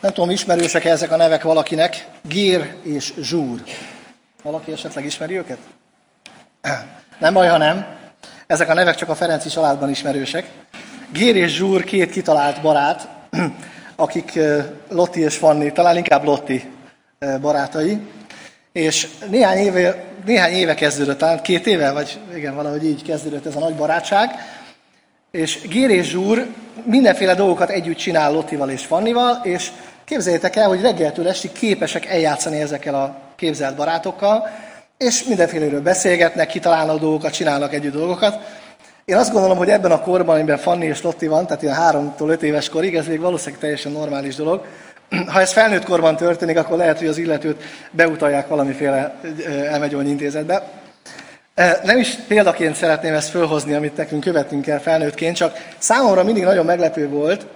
Nem tudom, ismerősek ezek a nevek valakinek? Gér és Zsúr. Valaki esetleg ismeri őket? Nem baj, ha nem. Ezek a nevek csak a Ferenci családban ismerősek. Gér és Zsúr két kitalált barát, akik Lotti és Fanni, talán inkább Lotti barátai. És néhány éve, néhány éve kezdődött, talán két éve, vagy igen, valahogy így kezdődött ez a nagy barátság. És Gér és Zsúr mindenféle dolgokat együtt csinál Lottival és Fannival, és képzeljétek el, hogy reggeltől estig képesek eljátszani ezekkel a képzelt barátokkal, és mindenféleről beszélgetnek, kitalálnak dolgokat, csinálnak együtt dolgokat. Én azt gondolom, hogy ebben a korban, amiben Fanni és Lotti van, tehát ilyen háromtól öt éves korig, ez még valószínűleg teljesen normális dolog. Ha ez felnőtt korban történik, akkor lehet, hogy az illetőt beutalják valamiféle elmegyóny intézetbe. Nem is példaként szeretném ezt fölhozni, amit nekünk követnünk kell felnőttként, csak számomra mindig nagyon meglepő volt,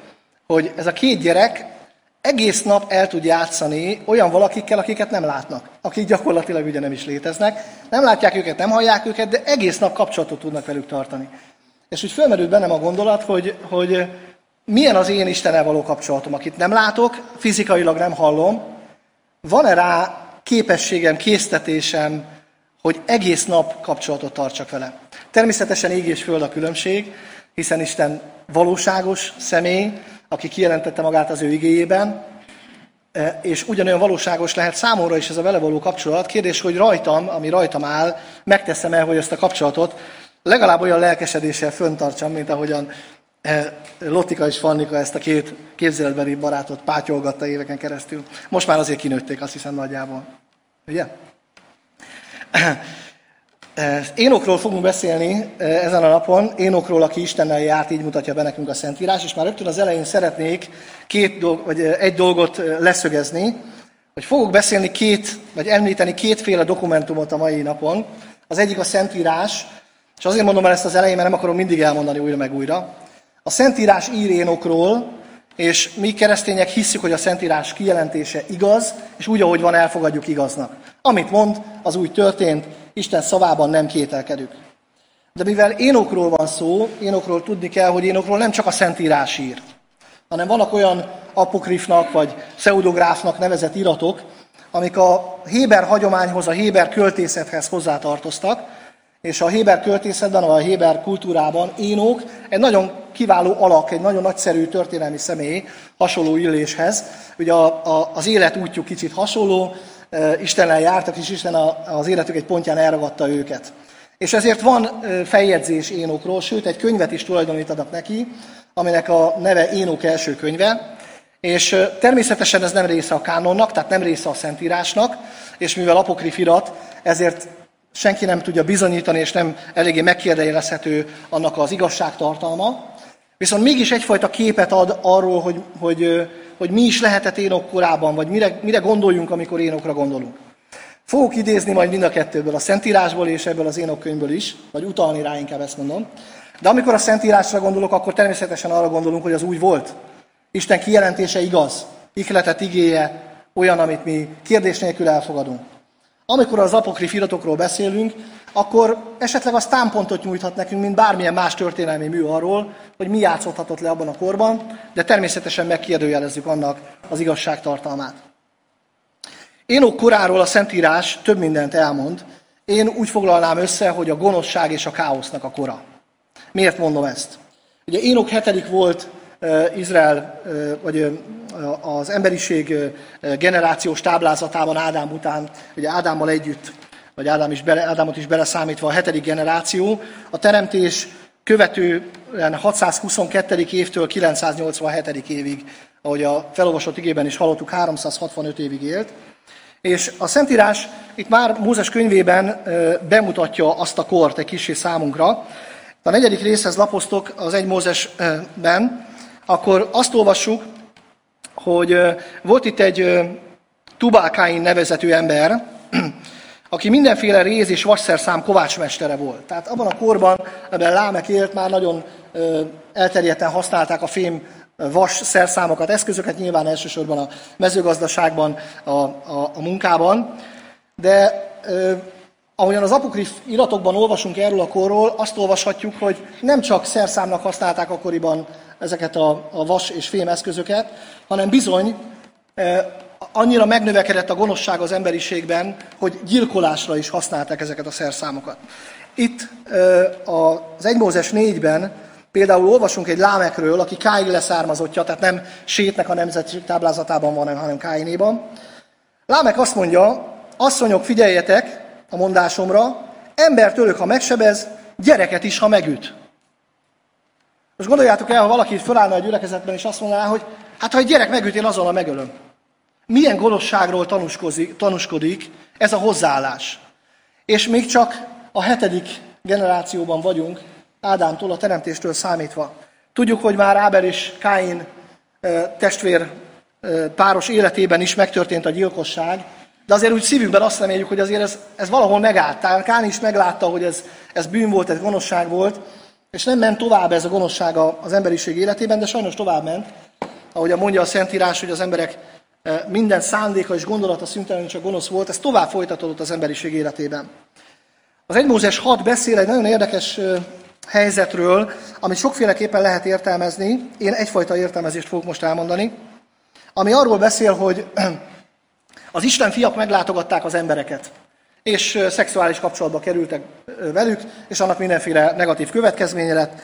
hogy ez a két gyerek egész nap el tud játszani olyan valakikkel, akiket nem látnak, akik gyakorlatilag ugye nem is léteznek. Nem látják őket, nem hallják őket, de egész nap kapcsolatot tudnak velük tartani. És úgy fölmerült bennem a gondolat, hogy, hogy milyen az én Istennel való kapcsolatom, akit nem látok, fizikailag nem hallom, van-e rá képességem, késztetésem, hogy egész nap kapcsolatot tartsak vele. Természetesen ég és föld a különbség, hiszen Isten valóságos személy, aki kijelentette magát az ő igéjében, e, és ugyanolyan valóságos lehet számomra is ez a vele való kapcsolat. Kérdés, hogy rajtam, ami rajtam áll, megteszem el, hogy ezt a kapcsolatot legalább olyan lelkesedéssel föntartsam, mint ahogyan e, Lottika és Fannika ezt a két képzeletbeli barátot pátyolgatta éveken keresztül. Most már azért kinőtték, azt hiszem nagyjából. Ugye? Énokról fogunk beszélni ezen a napon, Énokról, aki Istennel járt, így mutatja be nekünk a Szentírás, és már rögtön az elején szeretnék két dolg, vagy egy dolgot leszögezni, hogy fogok beszélni két, vagy említeni kétféle dokumentumot a mai napon. Az egyik a Szentírás, és azért mondom el ezt az elején, mert nem akarom mindig elmondani újra meg újra. A Szentírás ír Énokról, és mi keresztények hisszük, hogy a Szentírás kijelentése igaz, és úgy, ahogy van, elfogadjuk igaznak. Amit mond, az úgy történt, Isten szavában nem kételkedünk. De mivel Énokról van szó, Énokról tudni kell, hogy Énokról nem csak a Szentírás ír, hanem vannak olyan apokrifnak vagy pseudográfnak nevezett iratok, amik a Héber hagyományhoz, a Héber költészethez hozzátartoztak, és a Héber költészetben, a Héber kultúrában Énok egy nagyon kiváló alak, egy nagyon nagyszerű történelmi személy, hasonló illéshez. Ugye a, a, az élet útjuk kicsit hasonló, Istennel jártak, és Isten az életük egy pontján elragadta őket. És ezért van feljegyzés Énokról, sőt egy könyvet is tulajdonítanak neki, aminek a neve Énok első könyve, és természetesen ez nem része a kánonnak, tehát nem része a Szentírásnak, és mivel apokrif irat, ezért senki nem tudja bizonyítani, és nem eléggé megkérdőjelezhető annak az igazságtartalma. Viszont mégis egyfajta képet ad arról, hogy, hogy, hogy mi is lehetett Énok korában, vagy mire, mire gondoljunk, amikor Énokra gondolunk. Fogok idézni majd mind a kettőből, a Szentírásból és ebből az Énok könyvből is, vagy utalni rá inkább ezt mondom. De amikor a Szentírásra gondolok, akkor természetesen arra gondolunk, hogy az úgy volt. Isten kijelentése igaz, ihletett igéje olyan, amit mi kérdés nélkül elfogadunk. Amikor az apokrif iratokról beszélünk, akkor esetleg az támpontot nyújthat nekünk, mint bármilyen más történelmi mű arról, hogy mi játszódhatott le abban a korban, de természetesen megkérdőjelezzük annak az igazságtartalmát. Énok koráról a Szentírás több mindent elmond. Én úgy foglalnám össze, hogy a gonoszság és a káosznak a kora. Miért mondom ezt? Ugye Énok hetedik volt Izrael, vagy az emberiség generációs táblázatában Ádám után, ugye Ádámmal együtt, vagy Ádám is bele, Ádámot is beleszámítva a hetedik generáció, a teremtés követően 622. évtől 987. évig, ahogy a felolvasott igében is hallottuk, 365 évig élt. És a Szentírás itt már Mózes könyvében bemutatja azt a kort egy kicsi számunkra. A negyedik részhez lapoztok az egy Mózesben, akkor azt olvassuk, hogy volt itt egy Tubákáin nevezetű ember, aki mindenféle réz és vasszerszám kovácsmestere volt. Tehát abban a korban, ebben Lámek élt, már nagyon elterjedten használták a fém vas szerszámokat, eszközöket, nyilván elsősorban a mezőgazdaságban, a, a, a munkában. De ahogyan az apokrif iratokban olvasunk erről a korról, azt olvashatjuk, hogy nem csak szerszámnak használták akkoriban ezeket a, vas és fém eszközöket, hanem bizony annyira megnövekedett a gonoszság az emberiségben, hogy gyilkolásra is használták ezeket a szerszámokat. Itt az 1 Mózes 4-ben például olvasunk egy Lámekről, aki Káin leszármazottja, tehát nem Sétnek a nemzeti táblázatában van, hanem Káinéban. Lámek azt mondja, asszonyok, figyeljetek a mondásomra, embert ölök, ha megsebez, gyereket is, ha megüt. Most gondoljátok el, ha valaki fölállna a gyülekezetben, és azt mondaná, hogy hát ha egy gyerek megüt, én azonnal megölöm. Milyen gonoszságról tanúskodik ez a hozzáállás. És még csak a hetedik generációban vagyunk, Ádámtól, a teremtéstől számítva. Tudjuk, hogy már Áber és Káin testvér páros életében is megtörtént a gyilkosság, de azért úgy szívünkben azt reméljük, hogy azért ez, ez valahol megállt. Kán is meglátta, hogy ez, ez bűn volt, ez gonoszság volt, és nem ment tovább ez a gonoszság az emberiség életében, de sajnos tovább ment. Ahogy mondja a Szentírás, hogy az emberek minden szándéka és gondolata szüntelenül csak gonosz volt, ez tovább folytatódott az emberiség életében. Az 1 Mózes 6 beszél egy nagyon érdekes helyzetről, amit sokféleképpen lehet értelmezni. Én egyfajta értelmezést fogok most elmondani, ami arról beszél, hogy az Isten fiak meglátogatták az embereket, és szexuális kapcsolatba kerültek velük, és annak mindenféle negatív következménye lett.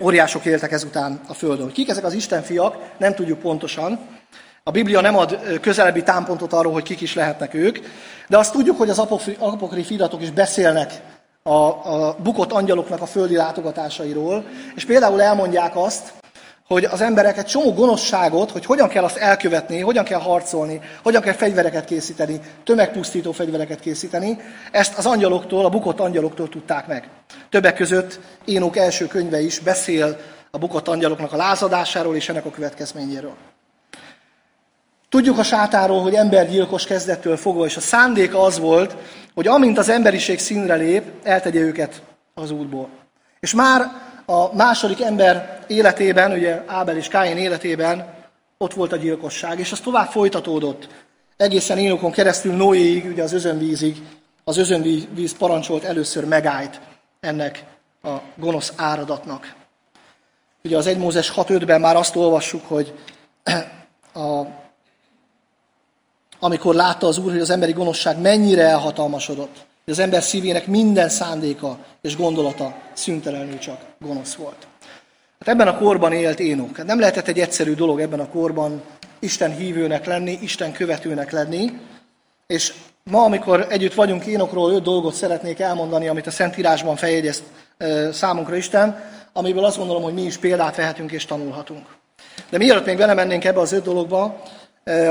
Óriások éltek ezután a Földön. Kik ezek az Isten fiak, nem tudjuk pontosan, a Biblia nem ad közelebbi támpontot arról, hogy kik is lehetnek ők, de azt tudjuk, hogy az apokrif iratok is beszélnek a, a bukott angyaloknak a földi látogatásairól, és például elmondják azt, hogy az emberek egy csomó gonoszságot, hogy hogyan kell azt elkövetni, hogyan kell harcolni, hogyan kell fegyvereket készíteni, tömegpusztító fegyvereket készíteni, ezt az angyaloktól, a bukott angyaloktól tudták meg. Többek között Énok első könyve is beszél a bukott angyaloknak a lázadásáról és ennek a következményéről. Tudjuk a sátáról, hogy embergyilkos kezdettől fogva, és a szándéka az volt, hogy amint az emberiség színre lép, eltegye őket az útból. És már a második ember életében, ugye Ábel és Káin életében ott volt a gyilkosság, és az tovább folytatódott. Egészen Énokon keresztül Noéig, ugye az özönvízig, az özönvíz parancsolt először megállt ennek a gonosz áradatnak. Ugye az 1 Mózes 6.5-ben már azt olvassuk, hogy a amikor látta az Úr, hogy az emberi gonoszság mennyire elhatalmasodott, hogy az ember szívének minden szándéka és gondolata szüntelenül csak gonosz volt. Hát ebben a korban élt Énok. Hát nem lehetett egy egyszerű dolog ebben a korban Isten hívőnek lenni, Isten követőnek lenni, és ma, amikor együtt vagyunk Énokról, öt dolgot szeretnék elmondani, amit a Szentírásban feljegyezt számunkra Isten, amiből azt gondolom, hogy mi is példát vehetünk és tanulhatunk. De mielőtt még belemennénk ebbe az öt dologba,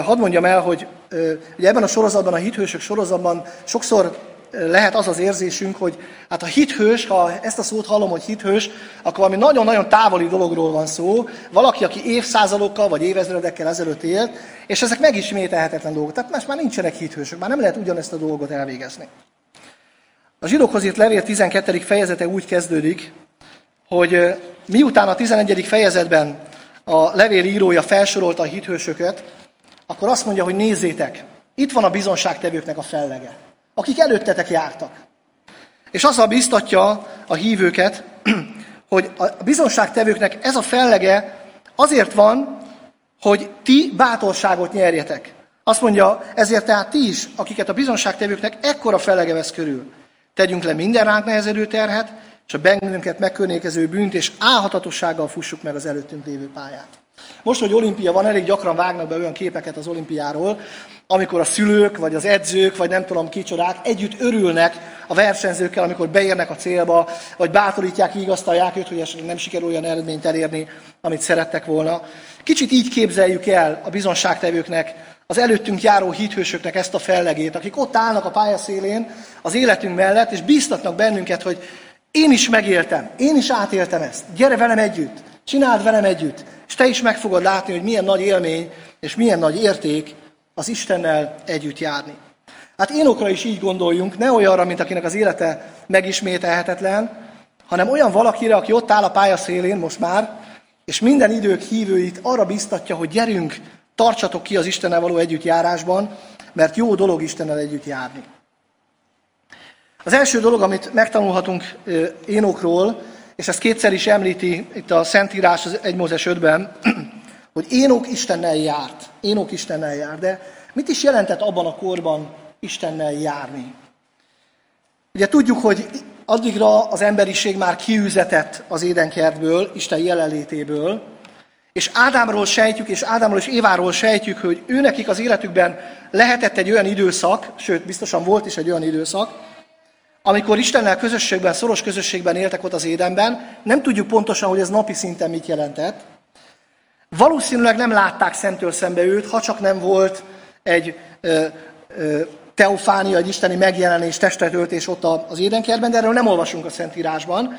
hadd mondjam el, hogy ugye ebben a sorozatban, a hithősök sorozatban sokszor lehet az az érzésünk, hogy hát a hithős, ha ezt a szót hallom, hogy hithős, akkor valami nagyon-nagyon távoli dologról van szó, valaki, aki évszázadokkal vagy évezredekkel ezelőtt élt, és ezek megismételhetetlen dolgok. Tehát most már nincsenek hithősök, már nem lehet ugyanezt a dolgot elvégezni. A zsidókhoz írt levél 12. fejezete úgy kezdődik, hogy miután a 11. fejezetben a levél írója felsorolta a hithősöket, akkor azt mondja, hogy nézzétek, itt van a bizonságtevőknek a fellege, akik előttetek jártak. És azzal biztatja a hívőket, hogy a bizonságtevőknek ez a fellege azért van, hogy ti bátorságot nyerjetek. Azt mondja, ezért tehát ti is, akiket a bizonságtevőknek ekkora fellege vesz körül. Tegyünk le minden ránk nehezedő terhet, és a bennünket megkörnékező bűnt, és álhatatossággal fussuk meg az előttünk lévő pályát. Most, hogy olimpia van, elég gyakran vágnak be olyan képeket az olimpiáról, amikor a szülők, vagy az edzők, vagy nem tudom kicsodák együtt örülnek a versenyzőkkel, amikor beérnek a célba, vagy bátorítják, vigasztalják őt, hogy esetleg nem sikerül olyan eredményt elérni, amit szerettek volna. Kicsit így képzeljük el a bizonságtevőknek, az előttünk járó hithősöknek ezt a fellegét, akik ott állnak a pályaszélén az életünk mellett, és bíztatnak bennünket, hogy én is megéltem, én is átéltem ezt, gyere velem együtt, csináld velem együtt, és te is meg fogod látni, hogy milyen nagy élmény és milyen nagy érték az Istennel együtt járni. Hát Énokra is így gondoljunk, ne olyanra, mint akinek az élete megismételhetetlen, hanem olyan valakire, aki ott áll a pálya szélén most már, és minden idők hívőit arra biztatja, hogy gyerünk, tartsatok ki az Istennel való együttjárásban, mert jó dolog Istennel együtt járni. Az első dolog, amit megtanulhatunk Énokról, és ezt kétszer is említi itt a Szentírás az 1 Mózes 5-ben, hogy Énok Istennel járt. Énok Istennel járt, de mit is jelentett abban a korban Istennel járni? Ugye tudjuk, hogy addigra az emberiség már kiüzetett az édenkertből, Isten jelenlétéből, és Ádámról sejtjük, és Ádámról és Éváról sejtjük, hogy őnekik az életükben lehetett egy olyan időszak, sőt, biztosan volt is egy olyan időszak, amikor Istennel közösségben, szoros közösségben éltek ott az édenben, nem tudjuk pontosan, hogy ez napi szinten mit jelentett. Valószínűleg nem látták szemtől szembe őt, ha csak nem volt egy ö, ö, teofánia, egy isteni megjelenés, testetöltés ott az édenkertben, de erről nem olvasunk a Szentírásban.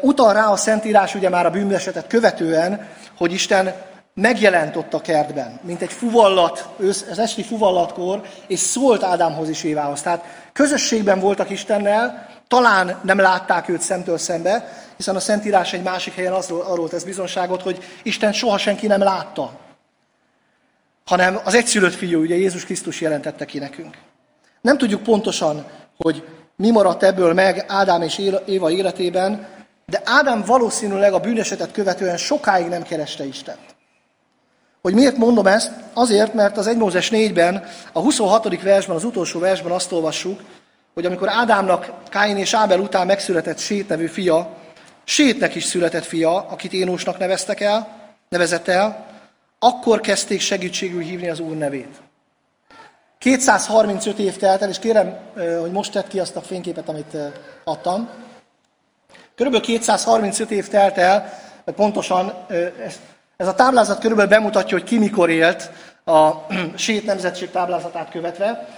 Utal rá a Szentírás ugye már a bűnesetet követően, hogy Isten megjelent ott a kertben, mint egy fuvallat, az esti fuvallatkor, és szólt Ádámhoz is Évához. Tehát közösségben voltak Istennel, talán nem látták őt szemtől szembe, hiszen a Szentírás egy másik helyen azról, arról tesz bizonságot, hogy Isten soha senki nem látta, hanem az egyszülött fiú, ugye Jézus Krisztus jelentette ki nekünk. Nem tudjuk pontosan, hogy mi maradt ebből meg Ádám és Éva életében, de Ádám valószínűleg a bűnesetet követően sokáig nem kereste Istent. Hogy miért mondom ezt? Azért, mert az 1 Mózes 4-ben, a 26. versben, az utolsó versben azt olvassuk, hogy amikor Ádámnak Káin és Ábel után megszületett Sét nevű fia, Sétnek is született fia, akit Énósnak neveztek el, nevezett el, akkor kezdték segítségül hívni az Úr nevét. 235 év telt el, és kérem, hogy most tett ki azt a fényképet, amit adtam. Körülbelül 235 év telt el, pontosan ez a táblázat körülbelül bemutatja, hogy ki mikor élt a Sét nemzetség táblázatát követve,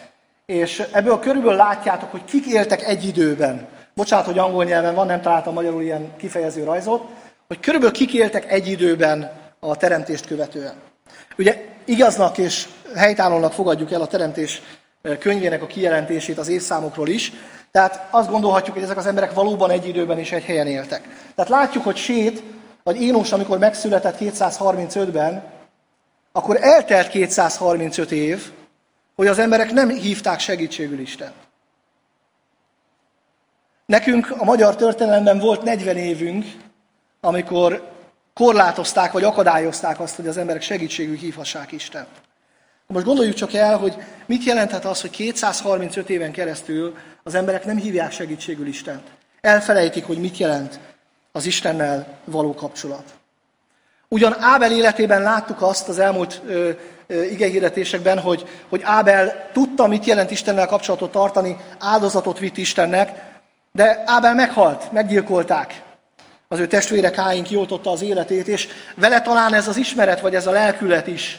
és ebből körülbelül látjátok, hogy kik éltek egy időben. Bocsánat, hogy angol nyelven van, nem találtam magyarul ilyen kifejező rajzot, hogy körülbelül kik éltek egy időben a teremtést követően. Ugye igaznak és helytállónak fogadjuk el a teremtés könyvének a kijelentését az évszámokról is, tehát azt gondolhatjuk, hogy ezek az emberek valóban egy időben és egy helyen éltek. Tehát látjuk, hogy Sét, vagy Énós, amikor megszületett 235-ben, akkor eltelt 235 év, hogy az emberek nem hívták segítségül Isten. Nekünk a magyar történelemben volt 40 évünk, amikor korlátozták vagy akadályozták azt, hogy az emberek segítségül hívhassák Isten. Most gondoljuk csak el, hogy mit jelenthet az, hogy 235 éven keresztül az emberek nem hívják segítségül Istent. Elfelejtik, hogy mit jelent az Istennel való kapcsolat. Ugyan Ábel életében láttuk azt az elmúlt ö, ö, igehirdetésekben, hogy, hogy Ábel tudta, mit jelent Istennel kapcsolatot tartani, áldozatot vitt Istennek, de Ábel meghalt, meggyilkolták. Az ő testvére Káin kioltotta az életét, és vele talán ez az ismeret, vagy ez a lelkület is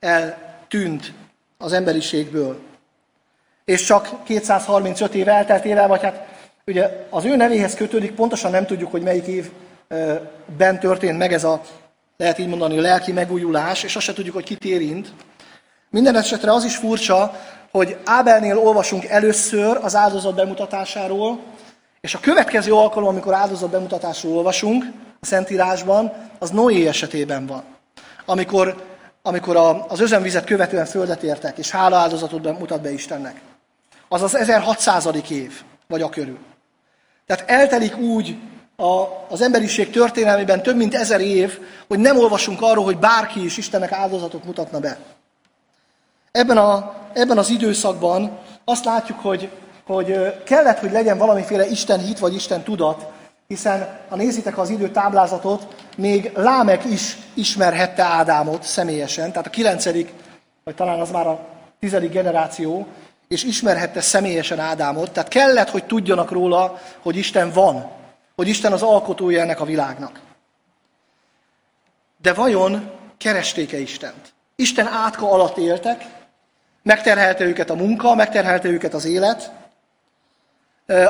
eltűnt az emberiségből. És csak 235 év elteltével, vagy hát ugye az ő nevéhez kötődik, pontosan nem tudjuk, hogy melyik évben történt meg ez a, lehet így mondani, lelki megújulás, és azt se tudjuk, hogy kit érint. Minden esetre az is furcsa, hogy Ábelnél olvasunk először az áldozat bemutatásáról, és a következő alkalom, amikor áldozat bemutatásról olvasunk a Szentírásban, az Noé esetében van. Amikor, amikor a, az özönvizet követően földet értek, és hála áldozatot mutat be Istennek. Az az 1600. év, vagy a körül. Tehát eltelik úgy a, az emberiség történelmében több mint ezer év, hogy nem olvasunk arról, hogy bárki is Istennek áldozatot mutatna be. Ebben, a, ebben az időszakban azt látjuk, hogy hogy kellett, hogy legyen valamiféle Isten hit vagy Isten tudat, hiszen ha nézitek az idő táblázatot, még Lámek is ismerhette Ádámot személyesen, tehát a kilencedik, vagy talán az már a tizedik generáció, és ismerhette személyesen Ádámot, tehát kellett, hogy tudjanak róla, hogy Isten van, hogy Isten az alkotója ennek a világnak. De vajon keresték-e Istent? Isten átka alatt éltek, megterhelte őket a munka, megterhelte őket az élet,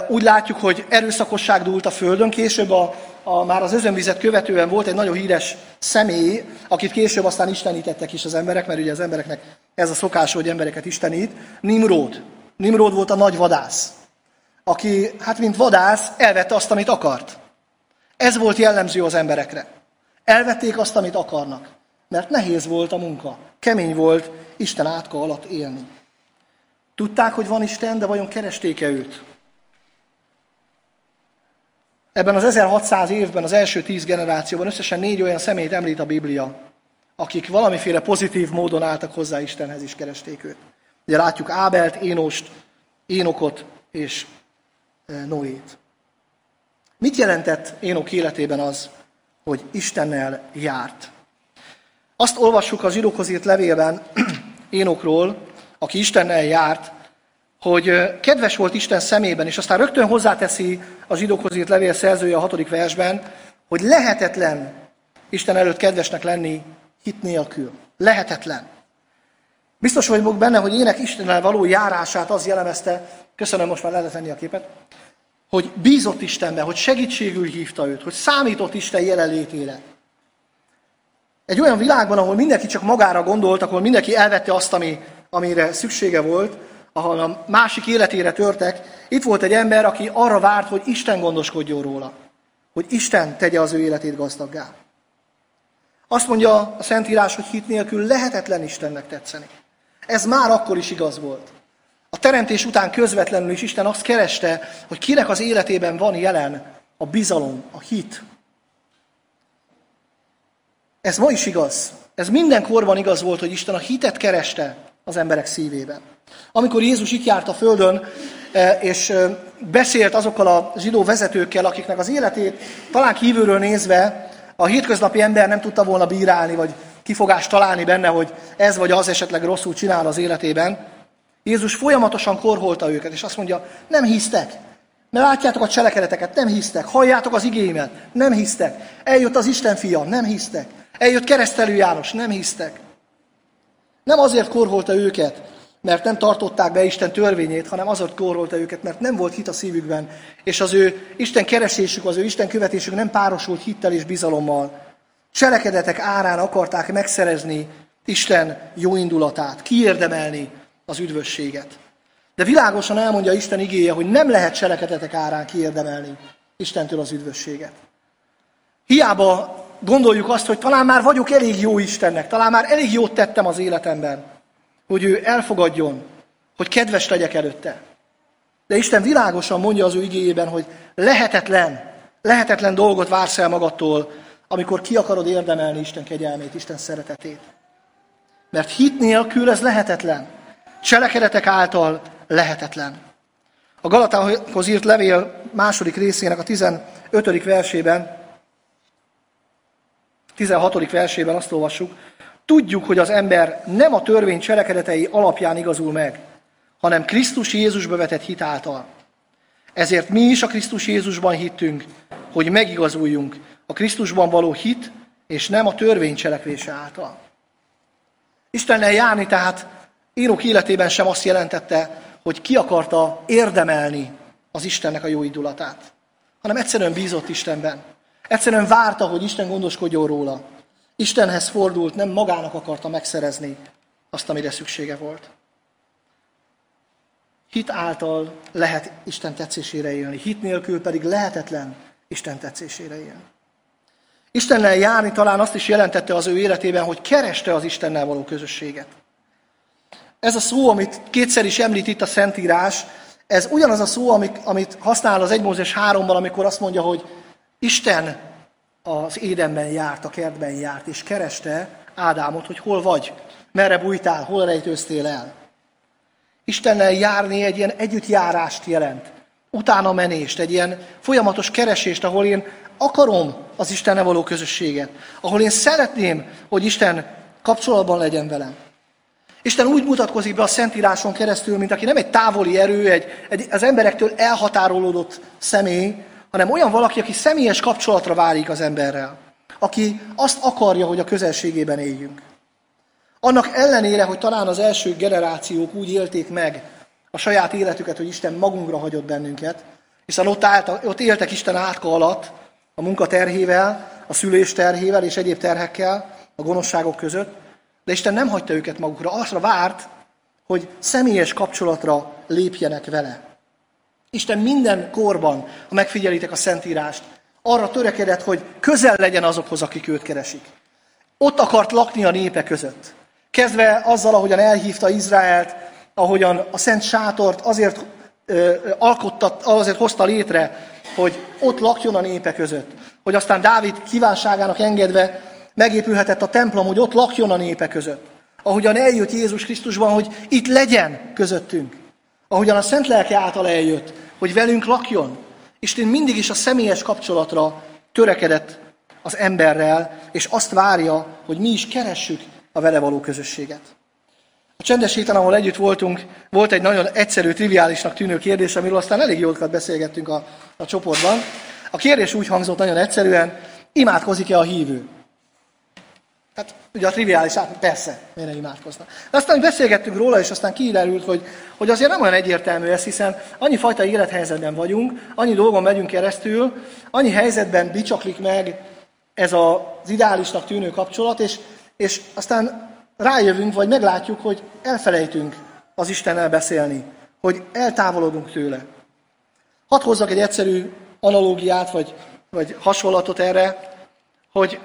úgy látjuk, hogy erőszakosság dúlt a földön. Később a, a, már az özönvizet követően volt egy nagyon híres személy, akit később aztán istenítettek is az emberek, mert ugye az embereknek ez a szokás, hogy embereket istenít. Nimród. Nimród volt a nagy vadász, aki, hát mint vadász, elvette azt, amit akart. Ez volt jellemző az emberekre. Elvették azt, amit akarnak, mert nehéz volt a munka. Kemény volt Isten átka alatt élni. Tudták, hogy van Isten, de vajon keresték-e őt? Ebben az 1600 évben, az első tíz generációban összesen négy olyan személyt említ a Biblia, akik valamiféle pozitív módon álltak hozzá Istenhez is keresték őt. Ugye látjuk Ábelt, Énost, Énokot és e, Noét. Mit jelentett Énok életében az, hogy Istennel járt? Azt olvassuk a zsidókhoz írt levélben Énokról, aki Istennel járt, hogy kedves volt Isten szemében, és aztán rögtön hozzáteszi a zsidókhoz írt levél szerzője a hatodik versben, hogy lehetetlen Isten előtt kedvesnek lenni hit nélkül. Lehetetlen. Biztos vagyok benne, hogy ének Istennel való járását az jellemezte, köszönöm, most már lehet venni a képet, hogy bízott Istenbe, hogy segítségül hívta őt, hogy számított Isten jelenlétére. Egy olyan világban, ahol mindenki csak magára gondolt, ahol mindenki elvette azt, ami, amire szüksége volt, ahol a másik életére törtek, itt volt egy ember, aki arra várt, hogy Isten gondoskodjon róla, hogy Isten tegye az ő életét gazdaggá. Azt mondja a Szentírás, hogy hit nélkül lehetetlen Istennek tetszeni. Ez már akkor is igaz volt. A teremtés után közvetlenül is Isten azt kereste, hogy kinek az életében van jelen a bizalom, a hit. Ez ma is igaz. Ez minden korban igaz volt, hogy Isten a hitet kereste az emberek szívében. Amikor Jézus itt járt a földön, e, és e, beszélt azokkal a zsidó vezetőkkel, akiknek az életét talán kívülről nézve a hétköznapi ember nem tudta volna bírálni, vagy kifogást találni benne, hogy ez vagy az esetleg rosszul csinál az életében. Jézus folyamatosan korholta őket, és azt mondja, nem hisztek. Mert látjátok a cselekedeteket, nem hisztek. Halljátok az igémet, nem hisztek. Eljött az Isten fia, nem hisztek. Eljött keresztelő János, nem hisztek. Nem azért korholta őket, mert nem tartották be Isten törvényét, hanem azért korolta őket, mert nem volt hit a szívükben, és az ő Isten keresésük, az ő Isten követésük nem párosult hittel és bizalommal. Cselekedetek árán akarták megszerezni Isten jó indulatát, kiérdemelni az üdvösséget. De világosan elmondja Isten igéje, hogy nem lehet cselekedetek árán kiérdemelni Istentől az üdvösséget. Hiába gondoljuk azt, hogy talán már vagyok elég jó Istennek, talán már elég jót tettem az életemben, hogy ő elfogadjon, hogy kedves legyek előtte. De Isten világosan mondja az ő igéjében, hogy lehetetlen, lehetetlen dolgot vársz el magadtól, amikor ki akarod érdemelni Isten kegyelmét, Isten szeretetét. Mert hit nélkül ez lehetetlen. Cselekedetek által lehetetlen. A Galatához írt levél második részének a 15. versében, 16. versében azt olvassuk, Tudjuk, hogy az ember nem a törvény cselekedetei alapján igazul meg, hanem Krisztus Jézusba vetett hit által. Ezért mi is a Krisztus Jézusban hittünk, hogy megigazuljunk a Krisztusban való hit, és nem a törvény cselekvése által. Istennel járni tehát írok életében sem azt jelentette, hogy ki akarta érdemelni az Istennek a jó indulatát, hanem egyszerűen bízott Istenben. Egyszerűen várta, hogy Isten gondoskodjon róla. Istenhez fordult, nem magának akarta megszerezni azt, amire szüksége volt. Hit által lehet Isten tetszésére élni, hit nélkül pedig lehetetlen Isten tetszésére élni. Istennel járni talán azt is jelentette az ő életében, hogy kereste az Istennel való közösséget. Ez a szó, amit kétszer is említ itt a Szentírás, ez ugyanaz a szó, amit, amit használ az 1 Mózes 3-ban, amikor azt mondja, hogy Isten az édenben járt, a kertben járt, és kereste Ádámot, hogy hol vagy, merre bújtál, hol rejtőztél el. Istennel járni egy ilyen együttjárást jelent, utána menést, egy ilyen folyamatos keresést, ahol én akarom az Istennel való közösséget, ahol én szeretném, hogy Isten kapcsolatban legyen velem. Isten úgy mutatkozik be a Szentíráson keresztül, mint aki nem egy távoli erő, egy, egy az emberektől elhatárolódott személy, hanem olyan valaki, aki személyes kapcsolatra válik az emberrel, aki azt akarja, hogy a közelségében éljünk. Annak ellenére, hogy talán az első generációk úgy élték meg a saját életüket, hogy Isten magunkra hagyott bennünket, hiszen ott, állt, ott éltek Isten átka alatt, a munkaterhével, a szülés terhével és egyéb terhekkel, a gonoszságok között, de Isten nem hagyta őket magukra, azra várt, hogy személyes kapcsolatra lépjenek vele. Isten minden korban, ha megfigyelitek a Szentírást, arra törekedett, hogy közel legyen azokhoz, akik őt keresik. Ott akart lakni a népe között. Kezdve azzal, ahogyan elhívta Izraelt, ahogyan a Szent Sátort azért ö, alkottat, azért hozta létre, hogy ott lakjon a népe között. Hogy aztán Dávid kívánságának engedve Megépülhetett a templom, hogy ott lakjon a népe között. Ahogyan eljött Jézus Krisztusban, hogy itt legyen közöttünk. Ahogyan a Szent Lelke által eljött, hogy velünk lakjon. Isten mindig is a személyes kapcsolatra törekedett az emberrel, és azt várja, hogy mi is keressük a vele való közösséget. A csendes héten, ahol együtt voltunk, volt egy nagyon egyszerű, triviálisnak tűnő kérdés, amiről aztán elég jókat beszélgettünk a, a csoportban. A kérdés úgy hangzott nagyon egyszerűen, imádkozik-e a hívő? Hát ugye a triviális, persze, miért ne imádkozna. Aztán beszélgettünk róla, és aztán kiderült, hogy, hogy azért nem olyan egyértelmű ez, hiszen annyi fajta élethelyzetben vagyunk, annyi dolgon megyünk keresztül, annyi helyzetben bicsaklik meg ez az ideálisnak tűnő kapcsolat, és, és aztán rájövünk, vagy meglátjuk, hogy elfelejtünk az Istennel beszélni, hogy eltávolodunk tőle. Hadd hozzak egy egyszerű analógiát, vagy, vagy hasonlatot erre, hogy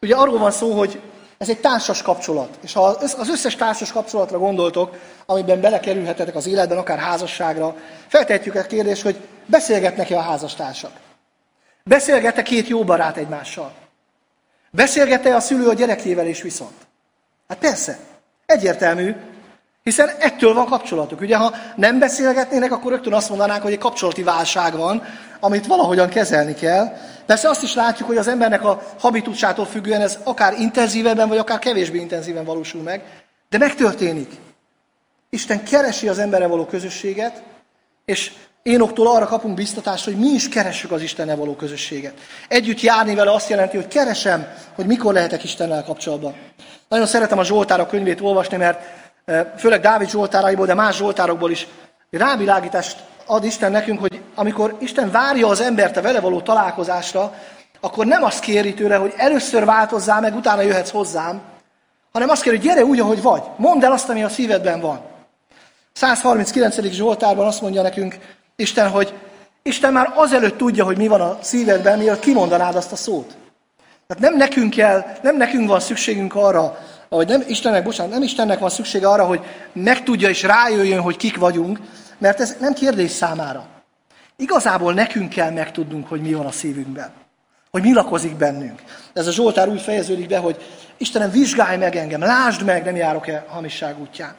ugye arról van szó, hogy ez egy társas kapcsolat. És ha az összes társas kapcsolatra gondoltok, amiben belekerülhetetek az életben, akár házasságra, feltehetjük a kérdést, hogy beszélgetnek-e a házastársak? Beszélget-e két jó barát egymással? Beszélget-e a szülő a gyerekével is viszont? Hát persze, egyértelmű, hiszen ettől van kapcsolatuk. Ugye, ha nem beszélgetnének, akkor rögtön azt mondanánk, hogy egy kapcsolati válság van, amit valahogyan kezelni kell. Persze azt is látjuk, hogy az embernek a habitusától függően ez akár intenzívebben, vagy akár kevésbé intenzíven valósul meg, de megtörténik. Isten keresi az emberre való közösséget, és Énoktól arra kapunk biztatást, hogy mi is keressük az Istennel való közösséget. Együtt járni vele azt jelenti, hogy keresem, hogy mikor lehetek Istennel kapcsolatban. Nagyon szeretem a Zsoltárok könyvét olvasni, mert főleg Dávid Zsoltáraiból, de más Zsoltárokból is rávilágítást ad Isten nekünk, hogy amikor Isten várja az embert a vele való találkozásra, akkor nem azt kéri tőle, hogy először változzál meg, utána jöhetsz hozzám, hanem azt kéri, hogy gyere úgy, ahogy vagy. Mondd el azt, ami a szívedben van. 139. Zsoltárban azt mondja nekünk Isten, hogy Isten már azelőtt tudja, hogy mi van a szívedben, mielőtt kimondanád azt a szót. Tehát nem nekünk kell, nem nekünk van szükségünk arra, vagy nem Istennek, bocsánat, nem Istennek van szüksége arra, hogy megtudja és rájöjjön, hogy kik vagyunk, mert ez nem kérdés számára. Igazából nekünk kell megtudnunk, hogy mi van a szívünkben. Hogy mi lakozik bennünk. Ez a Zsoltár úgy fejeződik be, hogy Istenem, vizsgálj meg engem, lásd meg, nem járok-e hamisság útján.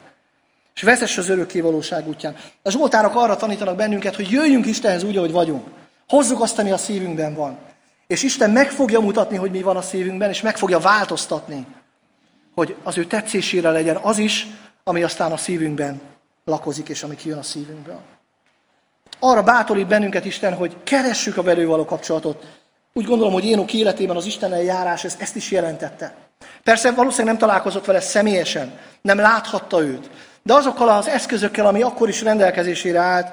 És vezess az örökké valóság útján. A Zsoltárok arra tanítanak bennünket, hogy jöjjünk Istenhez úgy, ahogy vagyunk. Hozzuk azt, ami a szívünkben van. És Isten meg fogja mutatni, hogy mi van a szívünkben, és meg fogja változtatni, hogy az ő tetszésére legyen az is, ami aztán a szívünkben lakozik, és ami kijön a szívünkből. Arra bátorít bennünket Isten, hogy keressük a velő való kapcsolatot. Úgy gondolom, hogy Énok életében az Istennel járás ez, ezt is jelentette. Persze valószínűleg nem találkozott vele személyesen, nem láthatta őt, de azokkal az eszközökkel, ami akkor is rendelkezésére állt,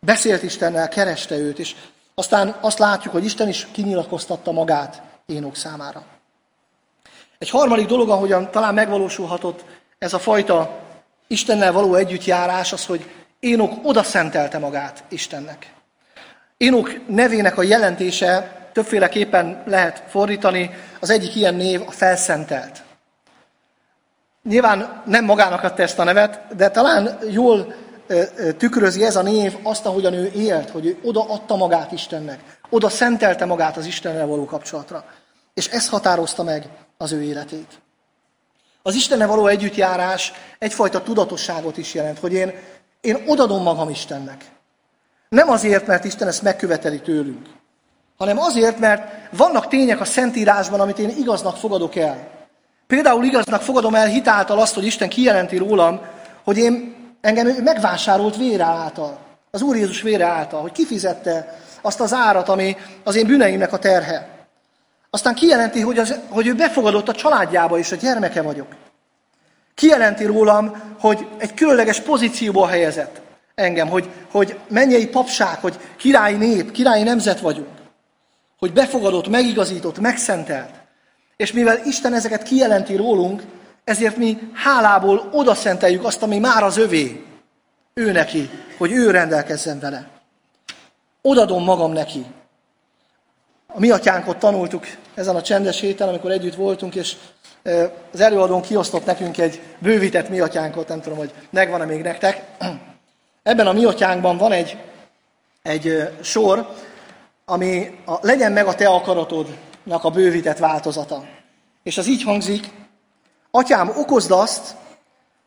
beszélt Istennel, kereste őt, és aztán azt látjuk, hogy Isten is kinyilatkoztatta magát Énok számára. Egy harmadik dolog, ahogyan talán megvalósulhatott ez a fajta Istennel való együttjárás, az, hogy Énok oda szentelte magát Istennek. Énok nevének a jelentése többféleképpen lehet fordítani. Az egyik ilyen név a felszentelt. Nyilván nem magának adta ezt a nevet, de talán jól tükrözi ez a név azt, ahogyan ő élt, hogy ő oda adta magát Istennek, oda szentelte magát az Istennel való kapcsolatra. És ez határozta meg az ő életét. Az Istennel való együttjárás egyfajta tudatosságot is jelent, hogy én, én odadom magam Istennek. Nem azért, mert Isten ezt megköveteli tőlünk, hanem azért, mert vannak tények a Szentírásban, amit én igaznak fogadok el. Például igaznak fogadom el hitáltal azt, hogy Isten kijelenti rólam, hogy én engem megvásárolt vére által, az Úr Jézus vére által, hogy kifizette azt az árat, ami az én bűneimnek a terhe. Aztán kijelenti, hogy, az, hogy ő befogadott a családjába, és a gyermeke vagyok. Kijelenti rólam, hogy egy különleges pozícióba helyezett engem, hogy, hogy mennyei papság, hogy királyi nép, királyi nemzet vagyunk. Hogy befogadott, megigazított, megszentelt. És mivel Isten ezeket kijelenti rólunk, ezért mi hálából oda szenteljük azt, ami már az övé. Ő neki, hogy ő rendelkezzen vele. Odadom magam neki. A mi atyánkot tanultuk ezen a csendes héten, amikor együtt voltunk, és az előadón kiosztott nekünk egy bővített mi atyánkot, nem tudom, hogy megvan-e még nektek. Ebben a mi atyánkban van egy, egy sor, ami a, legyen meg a te akaratodnak a bővített változata. És az így hangzik, Atyám, okozd azt,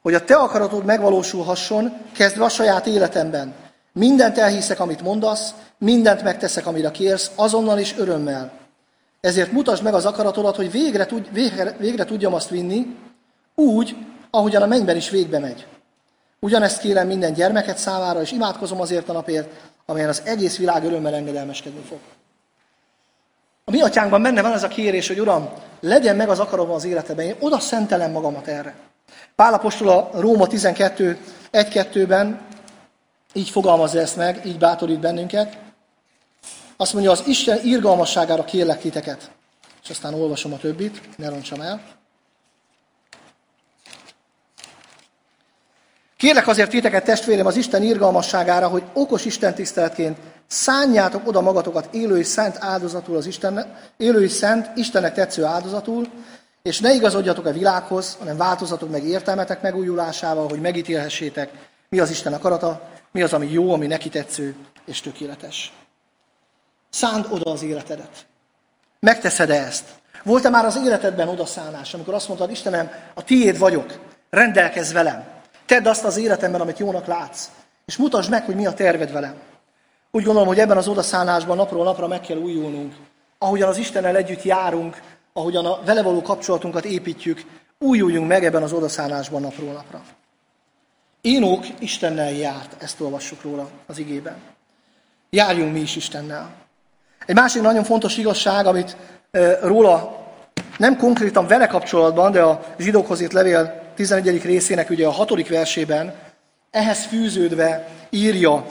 hogy a te akaratod megvalósulhasson, kezdve a saját életemben. Mindent elhiszek, amit mondasz, mindent megteszek, amire kérsz, azonnal és örömmel. Ezért mutasd meg az akaratodat, hogy végre, tud, végre, végre tudjam azt vinni, úgy, ahogyan a mennyben is végbe megy. Ugyanezt kérem minden gyermeket számára, és imádkozom azért a napért, amelyen az egész világ örömmel engedelmeskedni fog. A mi atyánkban benne van ez a kérés, hogy Uram, legyen meg az akarom az életedben, én oda szentelem magamat erre. Pálapostól a Róma 12, 1-2-ben így fogalmazza ezt meg, így bátorít bennünket. Azt mondja, az Isten irgalmasságára kérlek titeket. És aztán olvasom a többit, ne roncsam el. Kérlek azért titeket, testvérem, az Isten irgalmasságára, hogy okos Isten tiszteletként szánjátok oda magatokat élő és szent áldozatul az Isten, élő és szent, Istennek tetsző áldozatul, és ne igazodjatok a világhoz, hanem változatok meg értelmetek megújulásával, hogy megítélhessétek, mi az Isten akarata, mi az, ami jó, ami neki tetsző és tökéletes. Szánd oda az életedet. Megteszed-e ezt? Volt-e már az életedben odaszánás, amikor azt mondtad, Istenem, a tiéd vagyok, rendelkezz velem. Tedd azt az életemben, amit jónak látsz, és mutasd meg, hogy mi a terved velem. Úgy gondolom, hogy ebben az odaszánásban napról napra meg kell újulnunk. Ahogyan az Istennel együtt járunk, ahogyan a vele való kapcsolatunkat építjük, újuljunk meg ebben az odaszánásban napról napra. Énok Istennel járt, ezt olvassuk róla az igében. Járjunk mi is Istennel. Egy másik nagyon fontos igazság, amit róla nem konkrétan vele kapcsolatban, de a zsidókhoz írt levél 11. részének ugye a hatodik versében ehhez fűződve írja